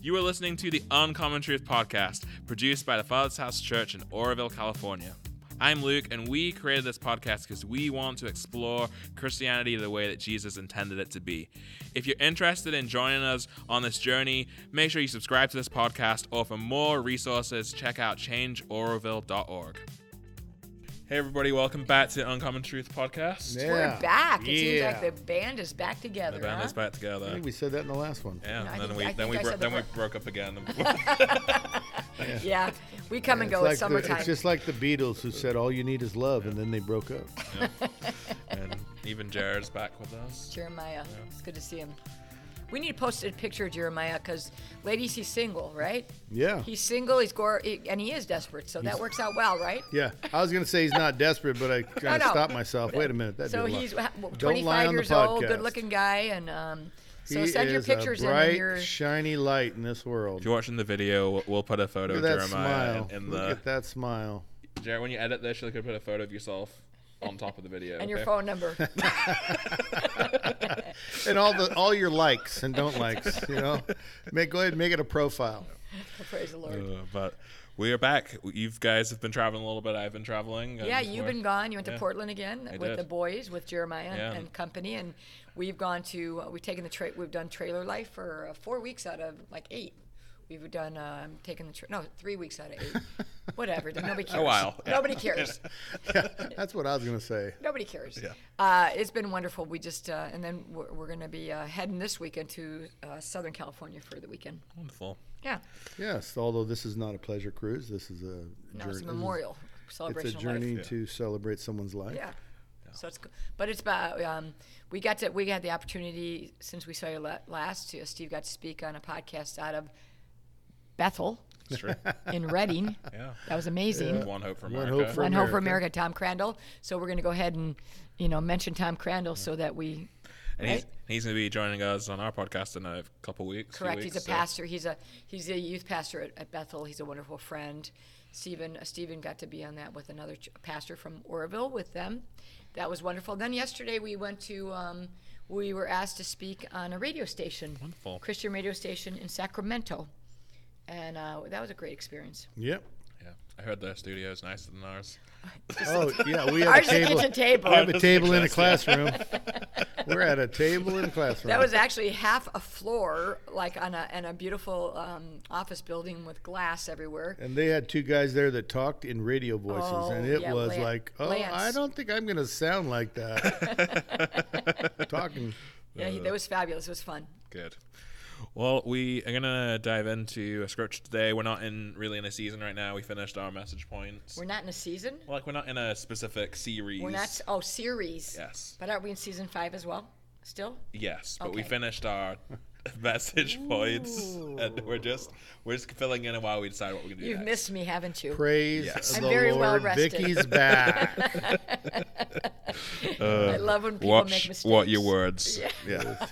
You are listening to the Uncommon Truth podcast, produced by the Father's House Church in Oroville, California. I'm Luke, and we created this podcast because we want to explore Christianity the way that Jesus intended it to be. If you're interested in joining us on this journey, make sure you subscribe to this podcast, or for more resources, check out changeoroville.org. Hey, everybody, welcome back to the Uncommon Truth podcast. Yeah. We're back. It seems Yeah. like the band is back together. The band huh? is back I together. think we said that in the last one. Yeah, No, I and then think- we I then we I bro- said then the we fir- broke up again. Yeah, we come and It's go. like it's the- summertime. it's just like the Beatles who said all you need is love and then they broke up. and even Jared's back with us. Jeremiah. It's good to see him. We need to post a picture of Jeremiah because, ladies, he's single, right? Yeah. He's single. He's gore, he, and he is desperate. So that works out well, right? Yeah. I was going to say he's not desperate, but I kind of no. stopped myself. Wait a minute. That So did a he's ha- Don't 25 lie on the years old, good-looking guy, and um, so he send your pictures a in. bright, And your, shiny light in this world. If you're watching the video, we'll- we'll put a photo Look at of that Jeremiah smile. in, in Look at that smile. Jared, when you edit this, you could put a photo of yourself on top of the video. and your okay? phone number. And all the all your likes and don't likes, you know. Make go ahead and make it a profile. Praise the Lord. Uh, but we are back. You guys have been traveling a little bit. I've been traveling. Yeah, and you've been gone. You went Yeah. to Portland again I with did. the boys, with Jeremiah Yeah. and company, and we've gone to. Uh, we've taken the tra- We've done trailer life for uh, four weeks out of like eight. We've done. Uh, I'm taking the tra- no three weeks out of eight. Whatever. Nobody cares. A while, yeah. Nobody cares. Yeah, that's what I was going to say. Nobody cares. Yeah. Uh, it's been wonderful. We just uh, and then we're, we're going to be uh, heading this weekend to uh, Southern California for the weekend. Wonderful. Yeah. Yes, although this is not a pleasure cruise, this is a No, it's journey- a memorial It's celebration. a of life. journey Yeah. to celebrate someone's life. Yeah. So it's, go- but it's about um, we got to we had the opportunity since we saw you last. To, Steve got to speak on a podcast out of Bethel It's true. in Redding. yeah. That was amazing. One hope for One America. hope for One Hope for America. America, Tom Crandall. So we're going to go ahead and you know mention Tom Crandall so that we and he's, right? he's going to be joining us on our podcast in a couple weeks. correct. weeks, he's a so- pastor. He's a he's a youth pastor at, at Bethel. He's a wonderful friend. Stephen uh, Stephen got to be on that with another ch- pastor from Oroville with them. That was wonderful. Then yesterday we went to um, we were asked to speak on a radio station, Wonderful. Christian radio station in Sacramento, and uh, that was a great experience. Yep. Yeah. I heard their studio is nicer than ours. Oh yeah, we have Ours a is a table. kitchen table. We have a Ours is table in a a classroom. We're at a table in a classroom. That was actually half a floor, like on a, in a beautiful um, office building with glass everywhere. and they had two guys there that talked in radio voices, and Oh, it yeah, was Lan- like, oh, Lance. I don't think I'm gonna sound like that. Talking. Yeah, he, that was fabulous. It was fun. Good. Well, we are gonna dive into a scripture today. We're not in really in a season right now. We finished our message points. We're not in a season. like we're not in a specific series. We're not. Oh, series. Yes. But aren't we in season five as well? Still? Yes, but we finished our message points, and we're just we're just filling in a while we decide what we're gonna do. You've next. missed me, haven't you? Praise Yes. the I'm very well Lord. rested. Vicki's back. I love when people Watch make mistakes. what your words. Yeah. Yeah.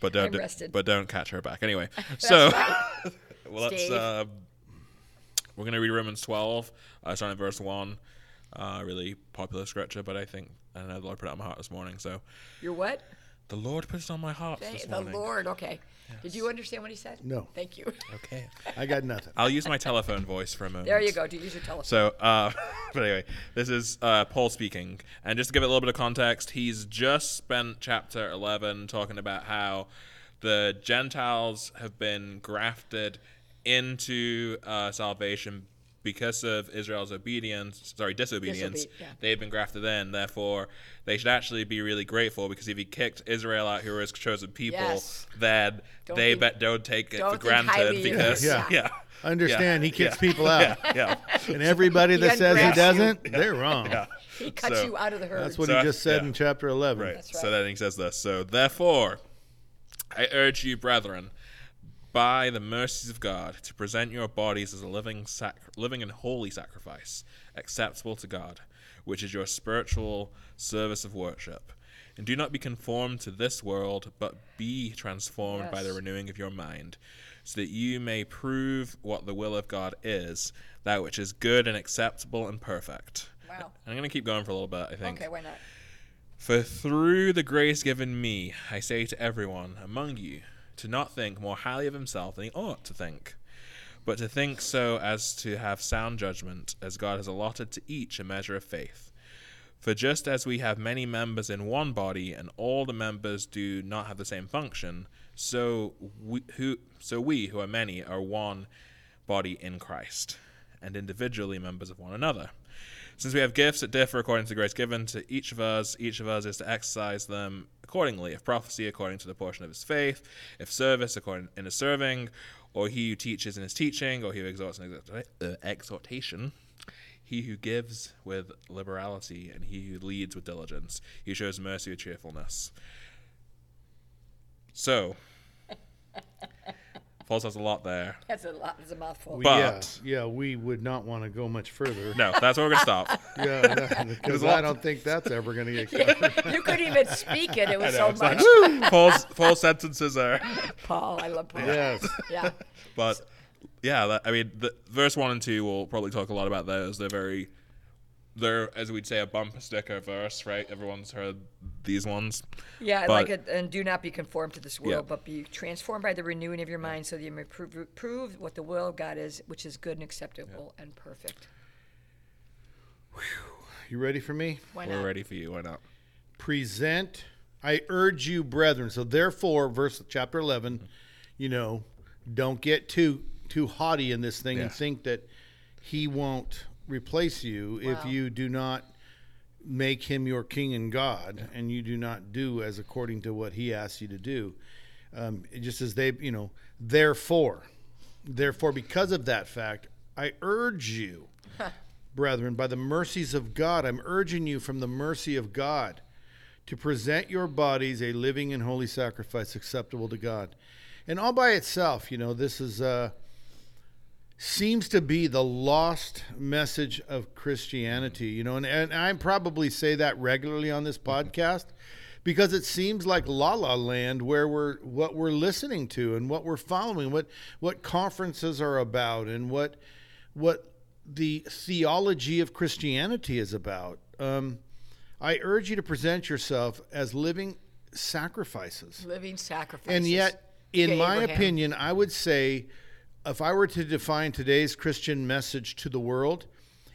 But don't but don't catch her back. Anyway, so right. well, let's. Uh, we're gonna read Romans 12, uh, starting at verse one. Uh, really popular scripture, but I think I don't know the Lord put it on my heart this morning. So You're what? The Lord put it on my heart Thank- this the morning. Lord. Okay. Did you understand what he said? No. Thank you. Okay. I got nothing. I'll use my telephone voice for a moment. There you go. Do you use your telephone. So, uh, but anyway, this is uh, Paul speaking, and just to give it a little bit of context, he's just spent chapter eleven talking about how the Gentiles have been grafted into uh, salvation because of Israel's obedience, sorry, disobedience. Disobe- yeah. They've been grafted in. Therefore, they should actually be really grateful because if he kicked Israel out, who were his chosen people, Yes. then Don't they think- bet don't take it don't for granted of because Yeah. yeah. Understand, he kicks Yeah. people out. Yeah. And everybody that He says he doesn't, they're wrong. yeah. he cuts so- you out of the herd. That's what So, he just said yeah. in chapter 11. Right. That's So right. then he says this. So therefore, I urge you, brethren, by the mercies of God, to present your bodies as a living, sac- living and holy sacrifice, acceptable to God, which is your spiritual service of worship. And do not be conformed to this world, but be transformed by the renewing of your mind, so that you may prove what the will of God is, that which is good and acceptable and perfect. Wow. I'm going to keep going for a little bit, I think. Okay, why not? For through the grace given me, I say to everyone among you, to not think more highly of himself than he ought to think, but to think so as to have sound judgment, as God has allotted to each a measure of faith. For just as we have many members in one body, and all the members do not have the same function, so we who so we who are many are one body in Christ, and individually members of one another. Since we have gifts that differ according to the grace given to each of us, each of us is to exercise them accordingly. If prophecy, according to the portion of his faith, if service, according in his serving, or he who teaches in his teaching, or he who exhorts in uh, exhortation, he who gives with liberality, and he who leads with diligence, he shows mercy with cheerfulness. So, Paul says a lot there. That's a lot. That's a mouthful. We- But- yeah, yeah, we would not want to go much further. No, that's where we're gonna stop. Yeah, because a I don't think that's ever going to get covered. you couldn't even speak it. It was I so much. like- Paul's Paul's sentences are, Paul, I love Paul. yes. Yeah. but yeah, that, I mean, the, verse one and two we'll probably talk a lot about those. They're very, they're as we'd say a bumper sticker verse, right? Everyone's heard these ones. Yeah, I But- like it. And do not be conformed to this world, Yeah. but be transformed by the renewing of your mind, so that you may prove, prove what the will of God is, which is good and acceptable and perfect. You ready for me? Why We're not? ready for you. Why not? present i urge you brethren so therefore verse chapter 11 mm-hmm. you know don't get too too haughty in this thing and think that he won't replace you if you do not make him your king and god and you do not do as according to what he asks you to do. Um, it just as they you know therefore therefore because of that fact i urge you brethren by the mercies of god i'm urging you from the mercy of god to present your bodies a living and holy sacrifice acceptable to God. And all by itself, you know, this is uh seems to be the lost message of Christianity, you know, and, and I probably say that regularly on this podcast because it seems like la la land where we're what we're listening to and what we're following, what what conferences are about and what what the theology of Christianity is about. Um, I urge you to present yourself as living sacrifices. Living sacrifices. And yet, in my Abraham. opinion, I would say if I were to define today's Christian message to the world,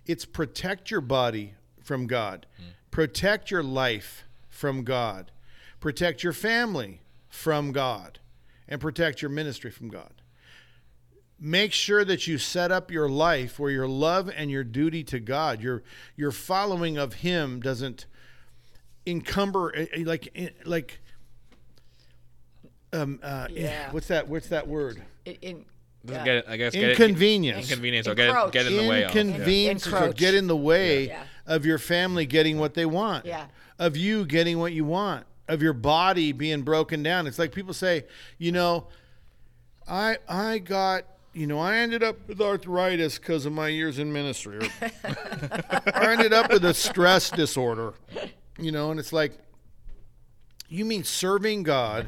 it's protect your body from God, protect your life from God, protect your family from God, and protect your ministry from God. Make sure that you set up your life where your love and your duty to God, your your following of Him doesn't encumber eh, eh, like eh, like um uh Yeah. what's that what's that word in, in, Doesn't yeah. get I guess get it- inconvenience inconvenience or get get in the way of. Yeah. inconvenience or get in the way Yeah. of your family getting what they want Yeah. of you getting what you want of your body being broken down it's like people say you know i i got you know i ended up with arthritis because of my years in ministry or I ended up with a stress disorder, you know, and it's like, you mean serving God,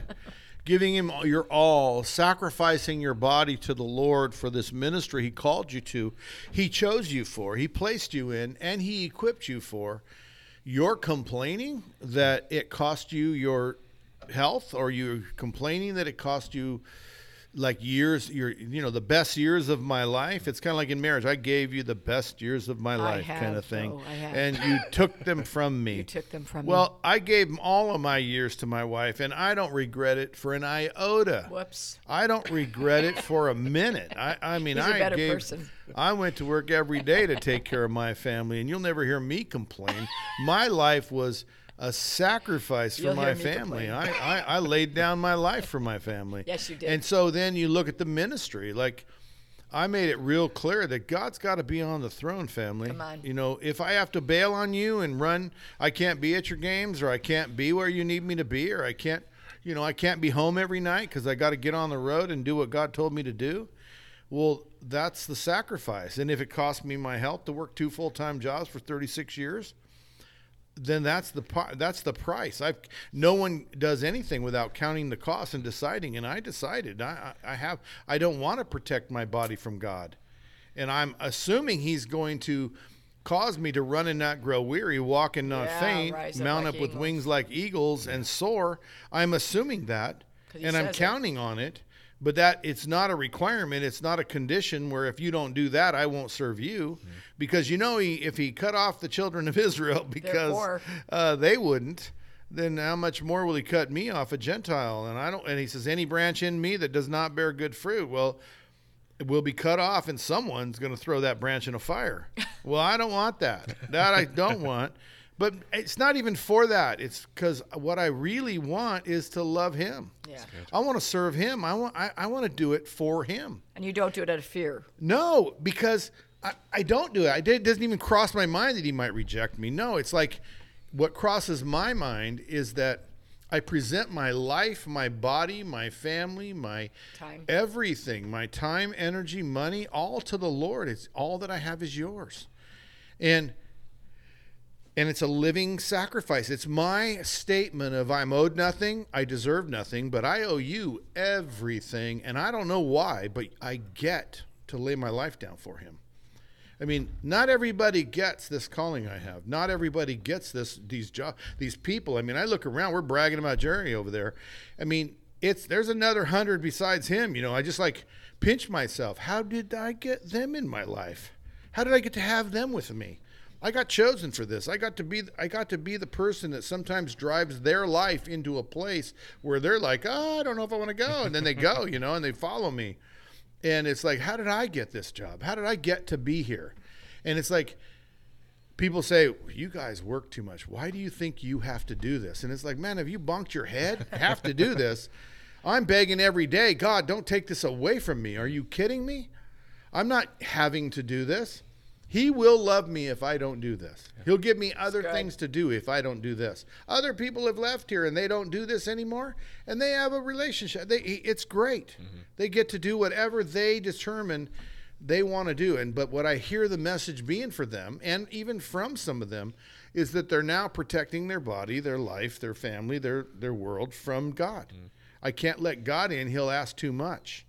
giving Him your all, sacrificing your body to the Lord for this ministry He called you to, He chose you for, He placed you in, and He equipped you for. You're complaining that it cost you your health, or you're complaining that it cost you like years your you know the best years of my life it's kind of like in marriage i gave you the best years of my life kind have, of thing oh, have. and you took them from me You took them from me. well i gave all of my years to my wife and i don't regret it for an iota Whoops. I don't regret it for a minute. I, I mean, He's a I better gave, person. I went to work every day to take care of my family, and you'll never hear me complain. My life was a sacrifice for You'll my family. I. I, I laid down my life for my family. Yes, you did. And so then you look at the ministry, like. I made it real clear that God's got to be on the throne, family. Come on. You know, if I have to bail on you and run, I can't be at your games, or I can't be where you need me to be, or I can't, you know, I can't be home every night because I got to get on the road and do what God told me to do. Well, that's the sacrifice. And if it cost me my health to work two full time jobs for 36 years, then that's the that's the price. I no one does anything without counting the cost and deciding. And I decided I I have I don't want to protect my body from God, and I'm assuming He's going to cause me to run and not grow weary, walk and not Yeah, faint, mount like up with wings like eagles, and soar. I'm assuming that. and I'm says it. counting on it. But that it's not a requirement. It's not a condition where if you don't do that, I won't serve you, Mm-hmm. because you know he if he cut off the children of Israel because uh, they wouldn't, then how much more will he cut me off a Gentile? And I don't. And he says, any branch in me that does not bear good fruit, well, it will be cut off, and someone's going to throw that branch in a fire. well, I don't want that. That I don't want. But it's not even for that. It's because what I really want is to love Him. Yeah. I want to serve Him. I want. I, I want to do it for Him. And you don't do it out of fear. No, because I, I don't do it. I did, it doesn't even cross my mind that he might reject me. No, it's like what crosses my mind is that I present my life, my body, my family, my Time. everything, my time, energy, money, all to the Lord. It's all that I have is yours. And and it's a living sacrifice. It's my statement of I'm owed nothing, I deserve nothing, but I owe you everything, and I don't know why, but I get to lay my life down for him. I mean, not everybody gets this calling I have. Not everybody gets this these job these people. I mean, I look around, we're bragging about Jerry over there. I mean, it's there's another hundred besides him, you know. I just like pinch myself. How did I get them in my life? How did I get to have them with me? I got chosen for this. I got to be I got to be the person that sometimes drives their life into a place where they're like, "Oh, I don't know if I want to go." And then they go, you know, and they follow me. And it's like, "How did I get this job? How did I get to be here?" And it's like people say, "You guys work too much. Why do you think you have to do this?" And it's like, "Man, have you bonked your head? have to do this?" I'm begging every day, "God, don't take this away from me. Are you kidding me? I'm not having to do this. He will love me if I don't do this. He'll give me other things to do if I don't do this. Other people have left here and they don't do this anymore, and they have a relationship. They, it's great. Mm-hmm. They get to do whatever they determine they want to do. And but what I hear the message being for them, and even from some of them, is that they're now protecting their body, their life, their family, their their world from God. Mm. I can't let God in. He'll ask too much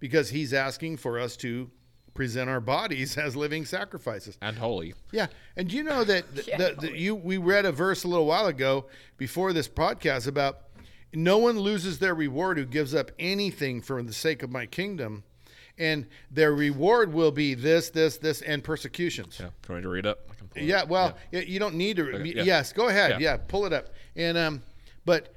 because he's asking for us to present our bodies as living sacrifices. and holy. Yeah, and you know that the, Yeah, the, the, you we read a verse a little while ago before this podcast about no one loses their reward who gives up anything for the sake of my kingdom, and their reward will be this, this, this, and persecutions. Yeah. Can we read it? I can pull it Yeah, up. well, y you don't need to. Okay, yeah. Yes, go ahead. Yeah. Yeah. pull it up. And um, but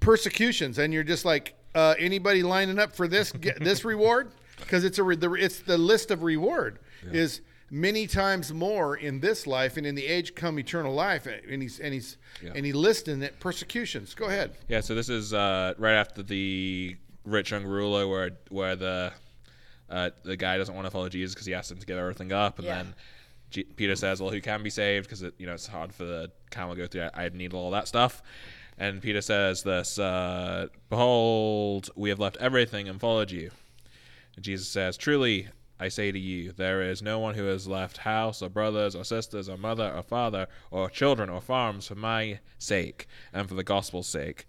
persecutions, and you're just like uh, anybody lining up for this get this reward because it's a re- the, it's the list of reward is many times more in this life and in the age come eternal life, and he's and he's Yeah. and he listing it persecutions. Go ahead. Yeah, so this is uh, right after the rich young ruler, where where the uh, the guy doesn't want to follow Jesus because he asked him to give everything up, and Yeah. then G- Peter says, "Well, who can be saved? Because it, you know it's hard for the camel to go through. I, I need all that stuff." And Peter says this: uh, "Behold, we have left everything and followed you." And Jesus says, "Truly." I say to you, there is no one who has left house or brothers or sisters or mother or father or children or farms for my sake and for the gospel's sake,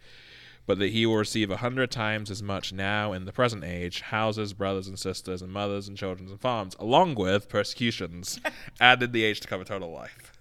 but that he will receive a hundred times as much now in the present age houses, brothers and sisters, and mothers and children and farms, along with persecutions, added the age to cover total life.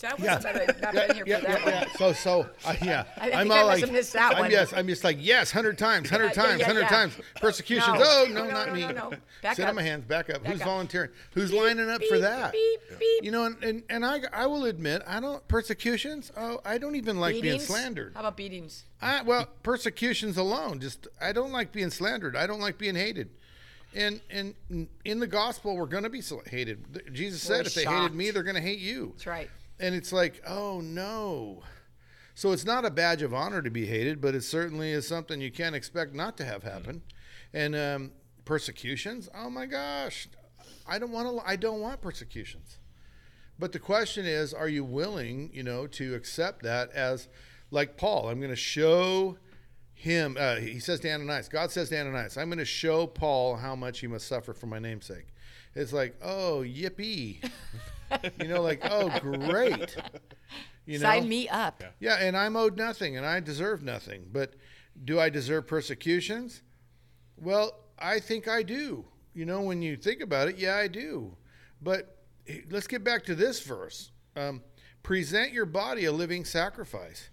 So I wasn't better, not been here yeah, for that yeah, yeah. So, so, uh, yeah. I I all must like, missed that I'm one. yes, I'm just like yes, hundred times, hundred Yeah, yeah, times, yeah, hundred yeah. times. Persecutions. No. Oh no, No, no, not no, me. no, no. Back Sit up. on my hands. Back up. Back Who's up. volunteering? Who's lining up for that? beep, beep. You know, and, and, and I I will admit I don't persecutions. Oh, I don't even like being slandered. How about beatings? I, well, persecutions alone, just I don't like being slandered. I don't like being hated. And and in the gospel, we're going to be hated. Jesus said, We're if they hated me, they're going to hate you. That's right. And it's like, oh no. So it's not a badge of honor to be hated, but it certainly is something you can't expect not to have happen. And um, persecutions, oh my gosh, I don't want to. I don't want persecutions. But the question is, are you willing, you know, to accept that as, like Paul? I'm going to show him. Uh, he says to Ananias, God says to Ananias, I'm going to show Paul how much he must suffer for my namesake. It's like, oh, yippee. you know, like, oh, great. You know? Sign me up. Yeah, and I'm owed nothing and I deserve nothing. But do I deserve persecutions? Well, I think I do. You know, when you think about it, yeah, I do. But eh, let's get back to this verse. Um, present your body a living sacrifice.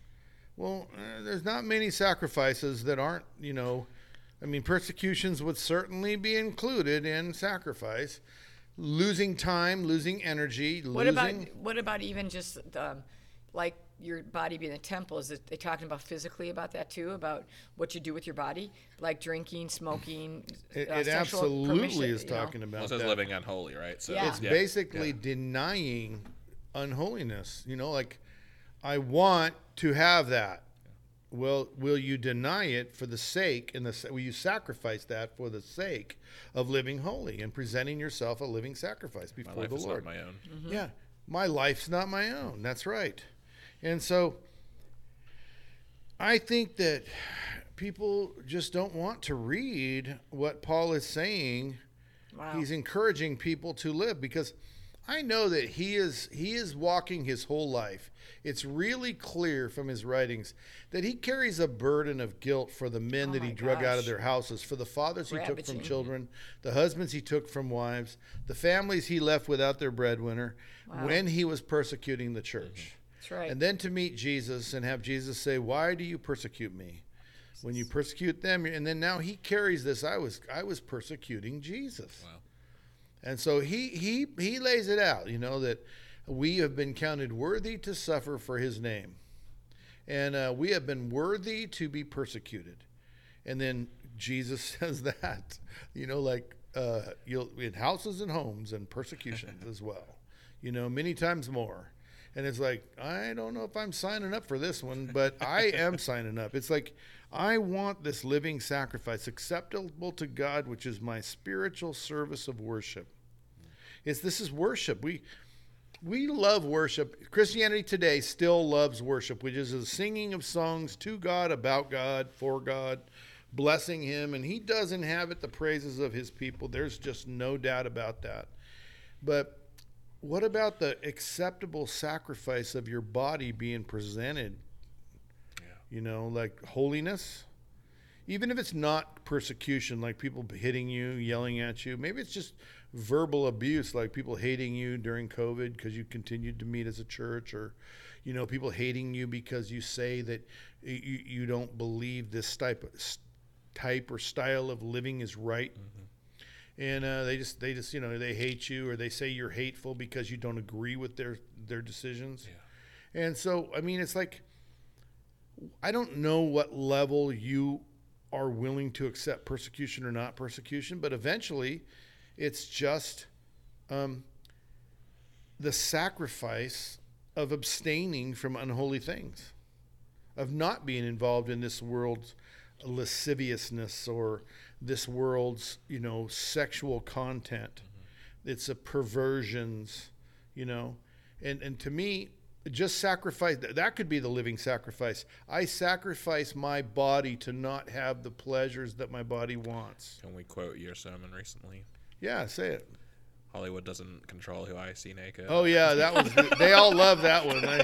Well, uh, there's not many sacrifices that aren't, you know, I mean, persecutions would certainly be included in sacrifice. Losing time, losing energy, What losing. about what about even just um, like your body being a temple? Is it, they talking about physically about that too? About what you do with your body, like drinking, smoking? it, uh, it absolutely is you know? talking Well, about it says that. living unholy, right? So Yeah. It's yeah, basically yeah. denying unholiness. You know, like I want to have that. Well, will you deny it for the sake and the will you sacrifice that for the sake of living holy and presenting yourself a living sacrifice my before life the is Lord? not my own. Mm-hmm. Yeah, my life's not my own. That's right. And so I think that people just don't want to read what Paul is saying. Wow. He's encouraging people to live because I know that he is he is walking his whole life. It's really clear from his writings that he carries a burden of guilt for the men Oh that he my drug out of their houses, for the fathers he took from children, the husbands he took from wives, the families he left without their breadwinner Wow. when he was persecuting the church. Mm-hmm. That's right. And then to meet Jesus and have Jesus say, "Why do you persecute me?" When you persecute them, and then now he carries this. I was I was persecuting Jesus. Wow. And so he he he lays it out, you know, that we have been counted worthy to suffer for his name. And uh, we have been worthy to be persecuted. And then Jesus says that, you know, like uh, you'll in houses and homes and persecutions as well, you know, many times more. And it's like, I don't know if I'm signing up for this one, but I am signing up. It's like, I want this living sacrifice acceptable to God, which is my spiritual service of worship. It's this is worship. We we love worship. Christianity today still loves worship, which is the singing of songs to God, about God, for God, blessing Him. And He does inhabit the praises of His people. There's just no doubt about that. But what about the acceptable sacrifice of your body being presented? You know, like holiness? Even if it's not persecution, like people hitting you, yelling at you, maybe it's just verbal abuse, like people hating you during COVID because you continued to meet as a church, or, you know, people hating you because you say that you, you don't believe this type of, type or style of living is right. And uh, they just they just you know they hate you or they say you're hateful because you don't agree with their their decisions. And so i mean it's like i don't know what level you are willing to accept persecution or not persecution but eventually it's just um, the sacrifice of abstaining from unholy things of not being involved in this world's lasciviousness or this world's you know sexual content. It's a perversions you know? And and to me just sacrifice that could be the living sacrifice. I sacrifice my body to not have the pleasures that my body wants. Can we quote your sermon recently? Yeah say it Hollywood doesn't control who I see naked. Oh yeah, that was. They all love that one. I,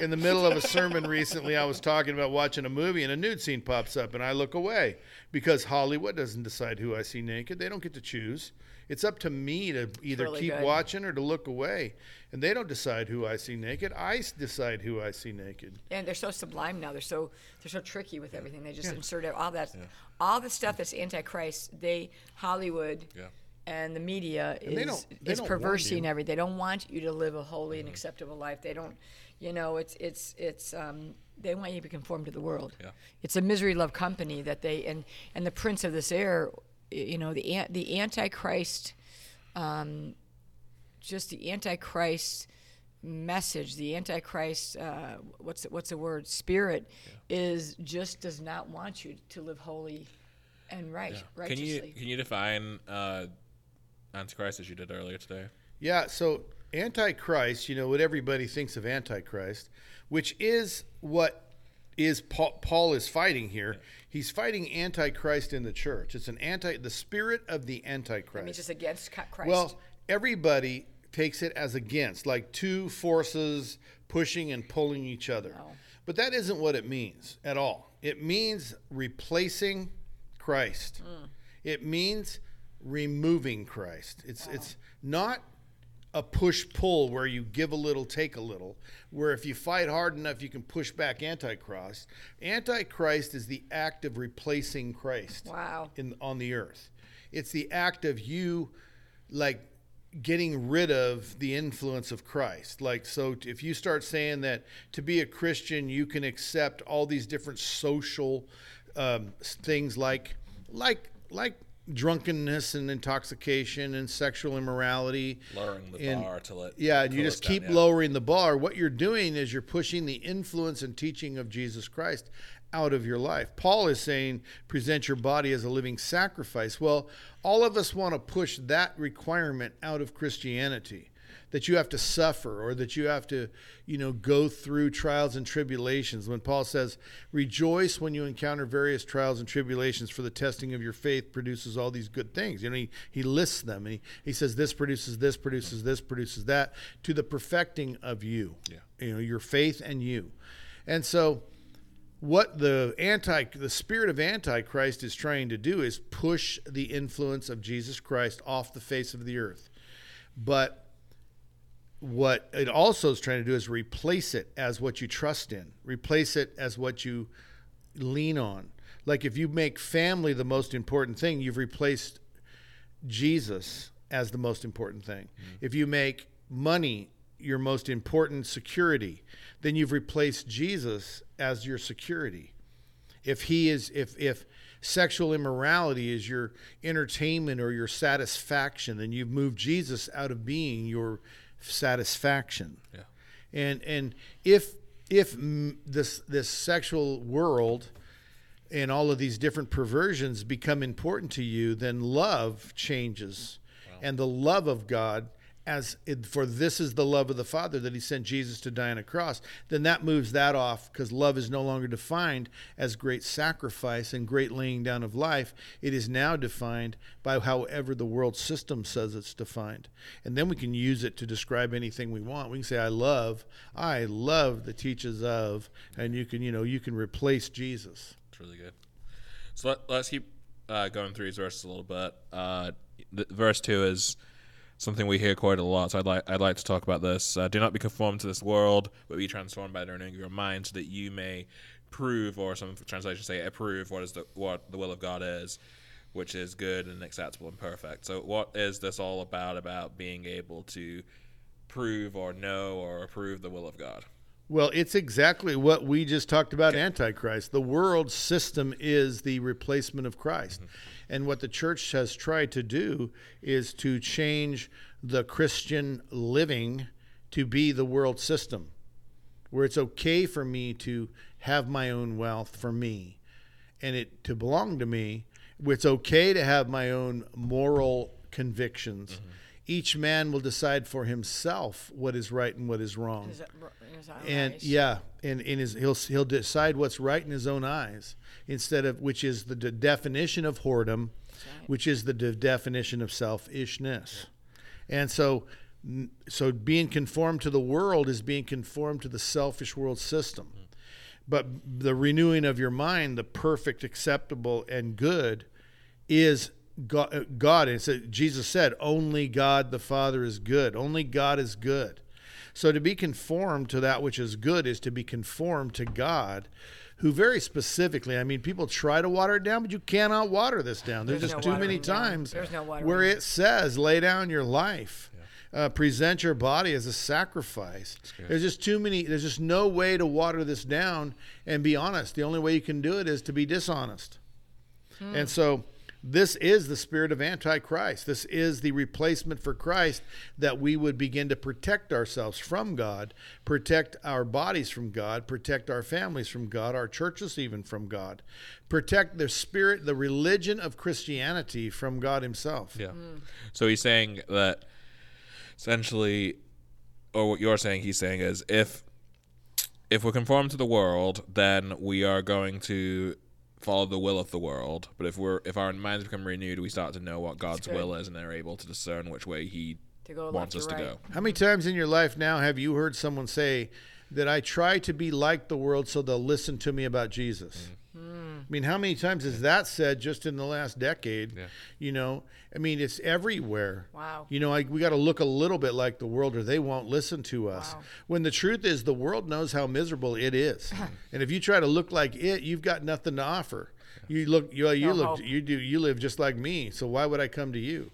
in the middle of a sermon recently, I was talking about watching a movie, and a nude scene pops up, and I look away because Hollywood doesn't decide who I see naked. They don't get to choose. It's up to me to either really keep good. watching or to look away, and they don't decide who I see naked. I decide who I see naked. and they're so sublime now. They're so they're so tricky with everything. They just insert all that, all the stuff that's antichrist. They Hollywood Yeah. And the media is don't- is perversing. Mm-hmm. everything. They don't want you to live a holy and acceptable life. They don't, you know, it's it's it's um, they want you to conform to the world. Yeah. It's a misery love company that they and and the prince of this air, you know, the the antichrist, um, just the antichrist message, the antichrist, uh, what's what's the word? Spirit is just does not want you to live holy and right Can righteously. you can you define uh, Antichrist as you did earlier today? Yeah, so Antichrist, you know, what everybody thinks of Antichrist, which is what is Paul, Paul is fighting here. He's fighting Antichrist in the church. It's an anti the spirit of the I Antichrist. mean, just against Christ. well, everybody takes it as against, like two forces pushing and pulling each other. Oh. But that isn't what it means at all. It means replacing Christ. Hmm. It means removing Christ. It's it's not a push pull where you give a little, take a little. Where if you fight hard enough, you can push back Antichrist. Antichrist is the act of replacing Christ Wow. in on the earth. It's the act of you, like getting rid of the influence of Christ. Like so, if you start saying that to be a Christian, you can accept all these different social um, things like like like drunkenness and intoxication and sexual immorality Lowering the and- bar till it. yeah, and you just down, keep yeah. lowering the bar. What you're doing is you're pushing the influence and teaching of Jesus Christ out of your life. Paul is saying, present your body as a living sacrifice. Well, all of us want to push that requirement out of Christianity. That you have to suffer or that you have to, you know, go through trials and tribulations. When Paul says, rejoice when you encounter various trials and tribulations, for the testing of your faith produces all these good things. You know, he, he lists them and he, he says, this produces this, produces this, produces that, to the perfecting of you. Yeah. You know, your faith and you. And so what the anti the spirit of antichrist is trying to do is push the influence of Jesus Christ off the face of the earth. But what it also is trying to do is replace it as what you trust in, replace it as what you lean on. Like if you make family the most important thing, you've replaced Jesus as the most important thing. Mm-hmm. If you make money your most important security, then you've replaced Jesus as your security. If he is if if sexual immorality is your entertainment or your satisfaction, then you've moved Jesus out of being your satisfaction. Yeah. And and if if this this sexual world and all of these different perversions become important to you, then love changes, and the love of God. As it, for this is the love of the Father that He sent Jesus to die on a cross, then that moves that off because love is no longer defined as great sacrifice and great laying down of life. It is now defined by however the world system says it's defined, and then we can use it to describe anything we want. We can say, "I love, I love the teachers of," and you can, you know, you can replace Jesus. It's really good. So let, let's keep uh, going through these verses a little bit. Uh, the, verse two is something we hear quite a lot. So I'd like I'd like to talk about this. Uh, Do not be conformed to this world, but be transformed by the renewing of your mind, so that you may prove, or some translations say approve, what is the what the will of God is, which is good and acceptable and perfect. So what is this all about? About being able to prove or know or approve the will of God. Well, it's exactly what we just talked about Antichrist. The world system is the replacement of Christ. Mm-hmm. And what the church has tried to do is to change the Christian living to be the world system, where it's okay for me to have my own wealth for me and it to belong to me. It's okay to have my own moral convictions. Mm-hmm. Each man will decide for himself what is right and what is wrong Is r- is that and nice? yeah, and in his he'll he'll decide what's right in his own eyes instead of which is the de- definition of whoredom, right. which is the de- definition of selfishness, and so so being conformed to the world is being conformed to the selfish world system, but the renewing of your mind, the perfect, acceptable, and good, is God. God and so Jesus said, "Only God the Father is good. Only God is good." So to be conformed to that which is good is to be conformed to God, who very specifically, I mean, people try to water it down, but you cannot water this down. There's, There's just no too many times no where it says, lay down your life. Uh, present your body as a sacrifice. There's just too many. There's just no way to water this down and be honest. The only way you can do it is to be dishonest. And so this is the spirit of Antichrist. This is the replacement for Christ that we would begin to protect ourselves from God, protect our bodies from God, protect our families from God, our churches even from God, protect the spirit, the religion of Christianity from God Himself. Yeah. So he's saying that essentially, or what you're saying, he's saying is if if we're conformed to the world, then we are going to follow the will of the world. But if we're if our minds become renewed, we start to know what God's will is, and they're able to discern which way He To go wants us left to go. How many times in your life now have you heard someone say that I try to be like the world so they'll listen to me about Jesus? Hmm. I mean, how many times is that said just in the last decade? Yeah. You know, I mean, it's everywhere. Wow. You know, like we got to look a little bit like the world, or they won't listen to us. Wow. When the truth is, the world knows how miserable it is, and if you try to look like it, you've got nothing to offer. You look, you, you No look, hope. you do, you live just like me. So why would I come to you?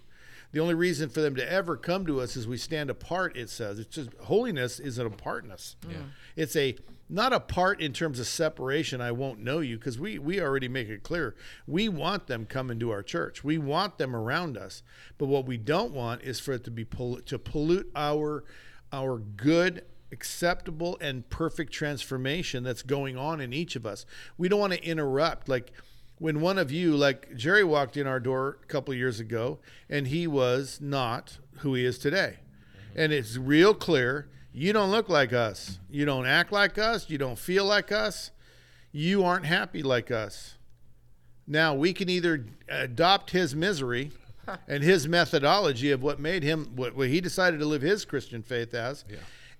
The only reason for them to ever come to us is we stand apart. It says it's just holiness is an apartness. Mm. It's a not apart in terms of separation. I won't know you because we we already make it clear we want them coming to our church. We want them around us. But what we don't want is for it to be pollu- to pollute our our good acceptable and perfect transformation that's going on in each of us. We don't want to interrupt like when one of you like Jerry walked in our door a couple of years ago and he was not who he is today. And it's real clear, you don't look like us. You don't act like us, you don't feel like us. You aren't happy like us. Now we can either adopt his misery and his methodology of what made him what, what he decided to live his Christian faith as.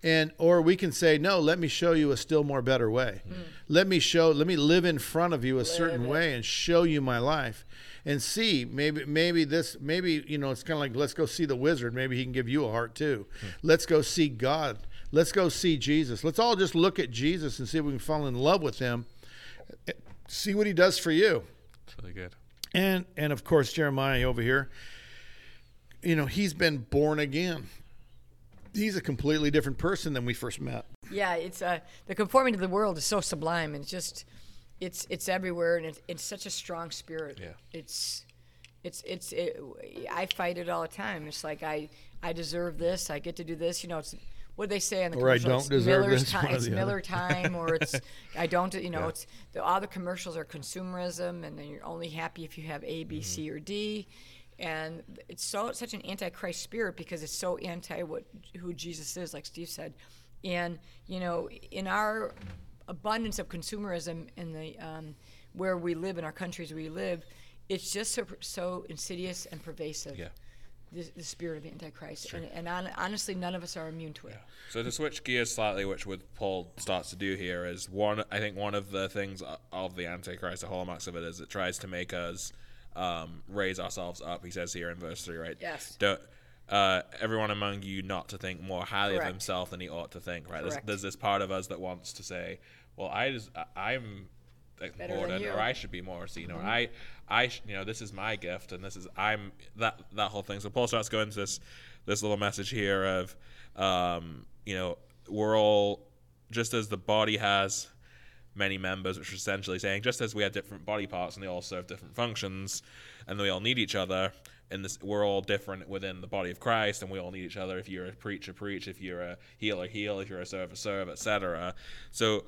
And or we can say, no, let me show you a still more better way. Hmm. Let me show let me live in front of you a certain it. way and show you my life. And see, maybe maybe this maybe, you know, it's kind of like let's go see the wizard. Maybe he can give you a heart too. Hmm. Let's go see God. Let's go see Jesus. Let's all just look at Jesus and see if we can fall in love with him. See what he does for you It's really good. and and of course Jeremiah over here, you know, he's been born again. He's a completely different person than we first met. Yeah, it's uh, the conforming to the world is so sublime and it's just it's it's everywhere and it's, it's such a strong spirit. Yeah. It's it's it's it, I fight it all the time. It's like I I deserve this. I get to do this. You know, it's what do they say on the Or I commercial? don't It's deserve Miller's this, one time. or It's the other. Miller time, or it's I don't. You know, Yeah. it's the, all the commercials are consumerism, and then you're only happy if you have A, B, C, Mm-hmm. or D. And it's so such an antichrist spirit because it's so anti what who Jesus is, like Steve said. And you know, in our abundance of consumerism in the um, where we live in our countries we live, it's just so, so insidious and pervasive. Yeah. The, the spirit of the Antichrist, and, and hon- honestly, none of us are immune to it. So to switch gears slightly, which what Paul starts to do here is one. I think one of the things of the Antichrist, the hallmarks of it, is it tries to make us um, raise ourselves up. He says here in verse three, right? Yes. Don't, uh, everyone among you not to think more highly Correct. of himself than he ought to think. Right? There's, there's this part of us that wants to say, "Well, I just, I'm." important. Mm-hmm. or I should be more seen or I I sh- you know this is my gift and this is I'm that that whole thing so Paul starts going to this this little message here of um you know we're all just as the body has many members which is essentially saying just as we have different body parts and they all serve different functions and we all need each other and this we're all different within the body of Christ and we all need each other. If you're a preacher preach. If you're a healer heal. If you're a server serve etc so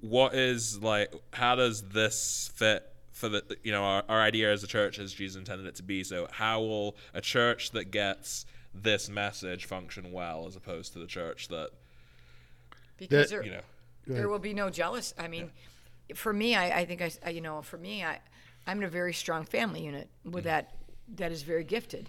what is like how does this fit for the you know our, our idea as a church as Jesus intended it to be? So how will a church that gets this message function well as opposed to the church that because That- you know there will be no jealous. I mean, for me, I, I think I, I- you know, for me, I, I'm in a very strong family unit with mm. that that is very gifted,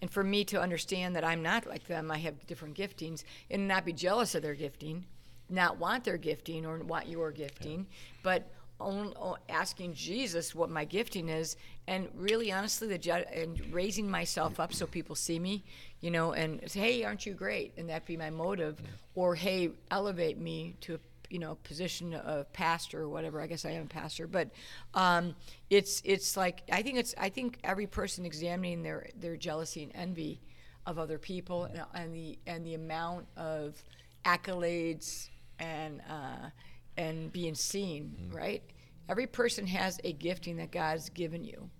and for me to understand that I'm not like them, I have different giftings, and not be jealous of their gifting, not want their gifting or want your gifting, but. On, on asking Jesus what my gifting is, and really honestly, the ju- and raising myself up so people see me, you know, and say, "Hey, aren't you great?" and that be my motive, or "Hey, elevate me to a you know position of pastor or whatever. I guess I am a pastor, but um, it's it's like I think it's I think every person examining their their jealousy and envy of other people and, and the and the amount of accolades and uh, and being seen, right? Every person has a gifting that God's given you.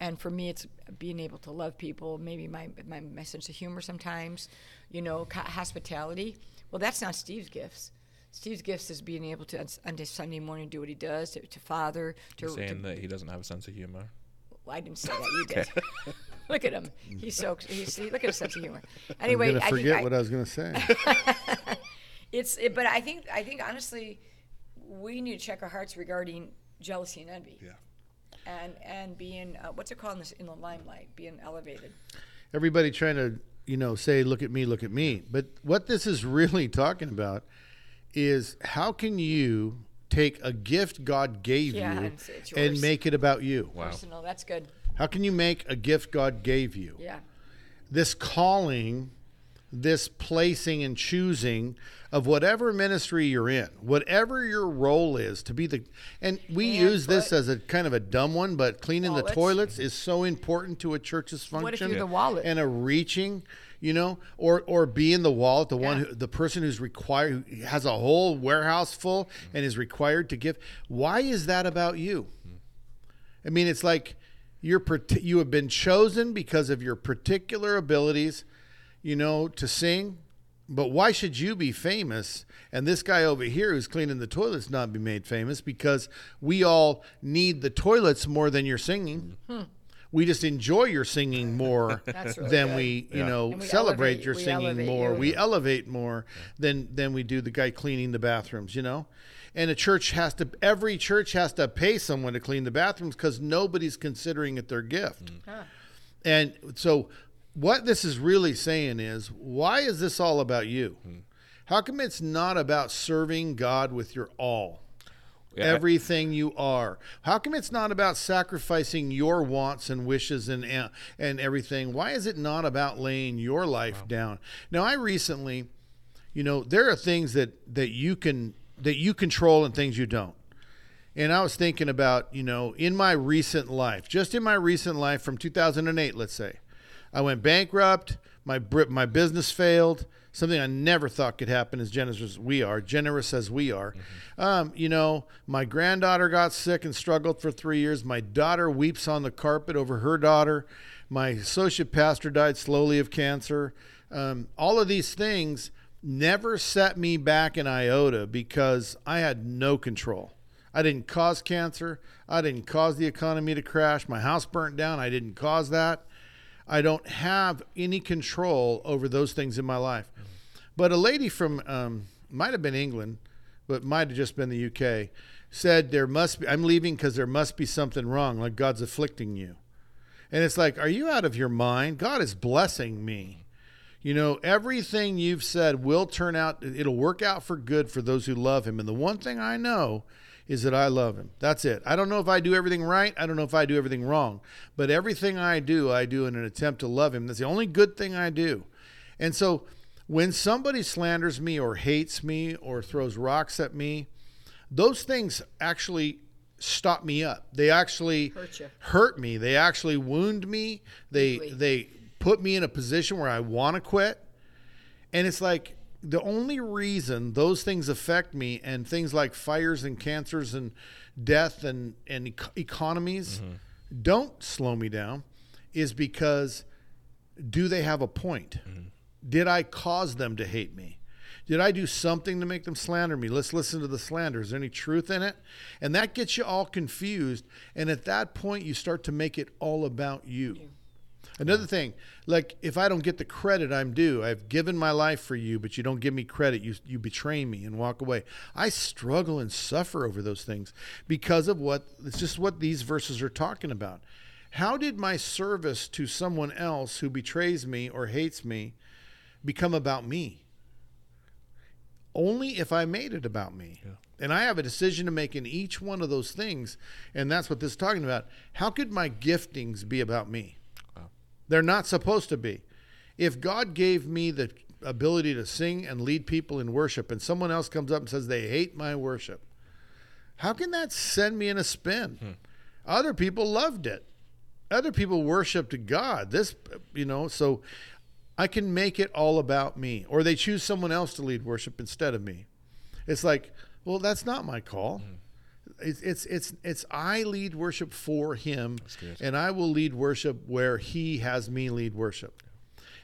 And for me, it's being able to love people. Maybe my, my, my sense of humor sometimes, you know, hospitality. Well, that's not Steve's gifts. Steve's gifts is being able to on, on this Sunday morning do what he does to, to father. To, to saying that he doesn't have a sense of humor well, I didn't say that. You did. look at him. He's so he's he, look at his sense of humor. Anyway, I'm gonna I forget I- what I was gonna say. it's it, but I think I think honestly, we need to check our hearts regarding jealousy and envy. Yeah. And and being uh, what's it called in, this, in the limelight, being elevated. Everybody trying to, you know, say, "Look at me, look at me." But what this is really talking about is how can you take a gift God gave Yeah, you and say it's and yours. make it about you? Wow. Personal. That's good. How can you make a gift God gave you? Yeah. This calling, this placing and choosing of whatever ministry you're in, whatever your role is to be the and we And use this as a kind of a dumb one, but cleaning the toilets is so important to a church's function. What if you're the wallet? and a reaching, you know, or or being the wallet, the one who, the person who's required who has a whole warehouse full mm-hmm. and is required to give. Why is that about you? Mm-hmm. I mean, it's like you're you have been chosen because of your particular abilities, you know, to sing. But why should you be famous and this guy over here who's cleaning the toilets not be made famous? Because we all need the toilets more than your singing. Hmm. We just enjoy your singing more really than good. we, you Yeah. know, we celebrate elevate- your singing more. you. We elevate more than than we do the guy cleaning the bathrooms, you know? And a church has to every church has to pay someone to clean the bathrooms cuz nobody's considering it their gift. Hmm. Huh. And so what this is really saying is why is this all about you? Hmm. How come it's not about serving God with your all? Yeah, I- everything you are. How come it's not about sacrificing your wants and wishes and and everything? Why is it not about laying your life down? Now, I recently, you know, there are things that that you can that you control and things you don't. And I was thinking about, you know, in my recent life, just in my recent life from 2008, let's say, I went bankrupt. My my business failed. Something I never thought could happen as generous as we are, generous as we are. Um, you know, my granddaughter got sick and struggled for three years. My daughter weeps on the carpet over her daughter. My associate pastor died slowly of cancer. Um, all of these things never set me back an iota because I had no control. I didn't cause cancer. I didn't cause the economy to crash. My house burnt down. I didn't cause that. I don't have any control over those things in my life. But a lady from um, might have been England, but might have just been the UK, said there must be. I'm leaving because there must be something wrong, like God's afflicting you. And it's like, are you out of your mind? God is blessing me. You know, everything you've said will turn out, it'll work out for good for those who love him. And the one thing I know is that I love him. That's it. I don't know if I do everything right. I don't know if I do everything wrong. But everything I do, I do in an attempt to love him. That's the only good thing I do. And so when somebody slanders me or hates me or throws rocks at me, those things actually stop me up. They actually Hurt hurt me. They actually wound me. They Deeply. they put me in a position where I want to quit. And it's like the only reason those things affect me and things like fires and cancers and death and and ec- economies mm-hmm. don't slow me down is because do they have a point? Mm-hmm. Did I cause them to hate me? Did I do something to make them slander me? Let's listen to the slander. Is there any truth in it? And that gets you all confused. And at that point, you start to make it all about you. Another thing, like if I don't get the credit I'm due, I've given my life for you, but you don't give me credit, you you betray me and walk away. I struggle and suffer over those things because of what it's just what these verses are talking about. How did my service to someone else who betrays me or hates me become about me? Only if I made it about me. And I have a decision to make in each one of those things, and that's what this is talking about. How could my giftings be about me? They're not supposed to be. If God gave me the ability to sing and lead people in worship, and someone else comes up and says they hate my worship, how can that send me in a spin? Hmm. Other people loved it. Other people worshiped God. This, you know, so I can make it all about me. Or they choose someone else to lead worship instead of me. It's like, well, that's not my call. Hmm. It's, it's it's it's I lead worship for him, and I will lead worship where he has me lead worship.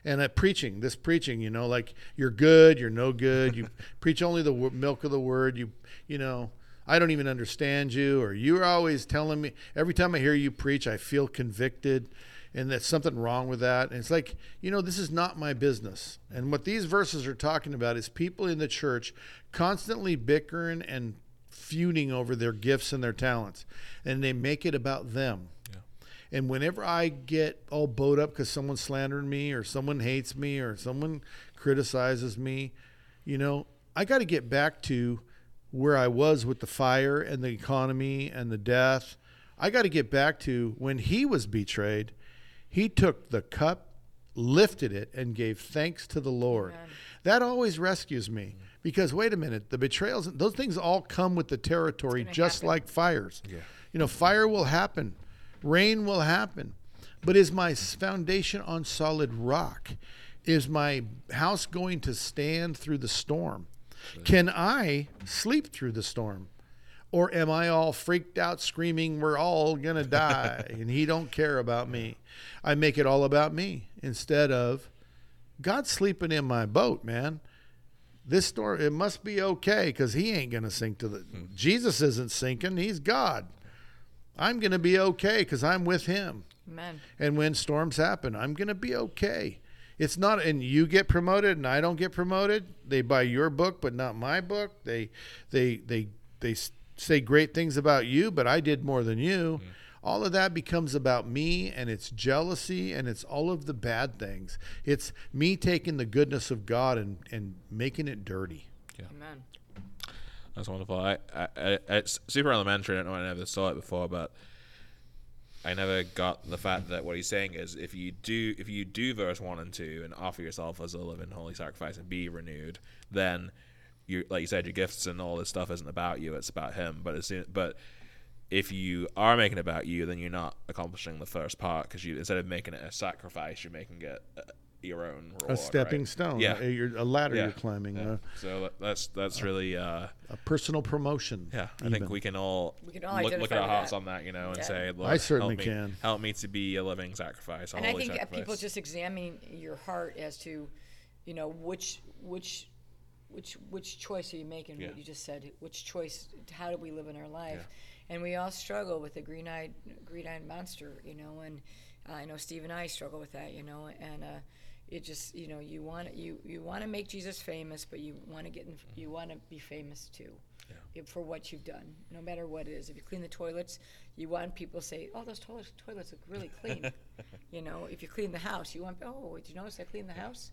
And at preaching, this preaching, you know, like you're good, you're no good. You preach only the wo- milk of the word. You you know, I don't even understand you, or you're always telling me. Every time I hear you preach, I feel convicted, and there's something wrong with that. And it's like, you know, this is not my business. And what these verses are talking about is people in the church constantly bickering and feuding over their gifts and their talents, and they make it about them. And whenever I get all bowed up because someone slandered me or someone hates me or someone criticizes me, you know, I got to get back to where I was with the fire and the economy and the death. I got to get back to when he was betrayed, he took the cup, lifted it, and gave thanks to the Lord. Amen. That always rescues me mm-hmm. Because wait a minute, the betrayals, those things all come with the territory, just happen. like fires. Yeah. You know, fire will happen, rain will happen, but is my foundation on solid rock? Is my house going to stand through the storm? Can I sleep through the storm? Or am I all freaked out screaming we're all going to die and he don't care about me? I make it all about me instead of God's sleeping in my boat, man. This storm it must be okay cuz he ain't going to sink to the Jesus isn't sinking, he's God. I'm going to be okay cuz I'm with him. Amen. And when storms happen, I'm going to be okay. It's not, and you get promoted and I don't get promoted. They buy your book, but not my book. They, they, they, they s- say great things about you, but I did more than you. Mm. All of that becomes about me and it's jealousy and it's all of the bad things. It's me taking the goodness of God and, and making it dirty. Amen. That's wonderful. I, I, I, it's super elementary. I don't know. I never saw it before, but I never got the fact that what he's saying is if you do if you do verse one and two and offer yourself as a living holy sacrifice and be renewed, then you like you said your gifts and all this stuff isn't about you. It's about him. But as soon, but if you are making it about you, then you're not accomplishing the first part because you instead of making it a sacrifice, you're making it uh, your own reward, A stepping right? stone, Yeah. a, a ladder Yeah. you're climbing, Yeah. a, So that- that's that's really. Uh, a personal promotion. yeah, I even. think we can all, We can all look, look at our hearts that. on that, you know, and Yeah. say, Lord, I certainly help me, can. help me to be a living sacrifice, a And I think uh, sacrifice. people just examine your heart as to, you know, which which which which choice are you making? Yeah. What you just said. Which choice? How do we live in our life? And we all struggle with the green-eyed green-eyed monster, you know. And uh, I know Steve and I struggle with that, you know. And uh, it just, you know, you want you you want to make Jesus famous, but you want to get in, you want to be famous too. if- For what you've done, no matter what it is. If you clean the toilets, you want people to say, "Oh, those toilets, toilets look really clean." you know, if you clean the house, you want, "Oh, did you notice I cleaned the house?"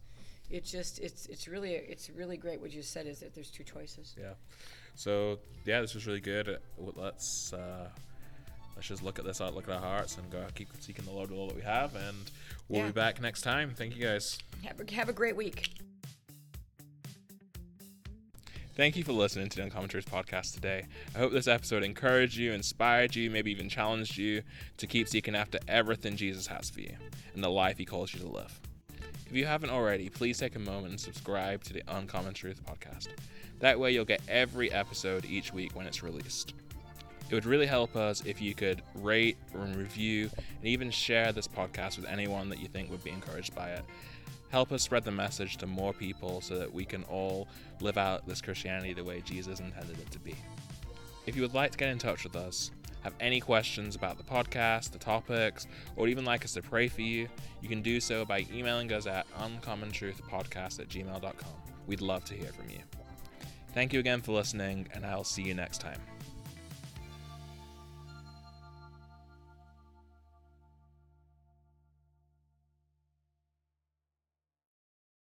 It's just, it's, it's really, it's really great. What you said is that there's two choices. yeah. So yeah, this was really good. Let's uh, let's just look at this, uh, look at our hearts, and go keep seeking the Lord with all that we have, and we'll Yeah. be back next time. Thank you guys. Have a, have a great week. Thank you for listening to the Uncommon Truth podcast today. I hope this episode encouraged you, inspired you, maybe even challenged you to keep seeking after everything Jesus has for you and the life he calls you to live. If you haven't already, please take a moment and subscribe to the Uncommon Truth podcast. That way, you'll get every episode each week when it's released. It would really help us if you could rate and review and even share this podcast with anyone that you think would be encouraged by it. Help us spread the message to more people so that we can all live out this Christianity the way Jesus intended it to be. If you would like to get in touch with us, have any questions about the podcast, the topics, or even like us to pray for you, you can do so by emailing us at uncommontruthpodcast at gmail.com. We'd love to hear from you. Thank you again for listening, and I'll see you next time.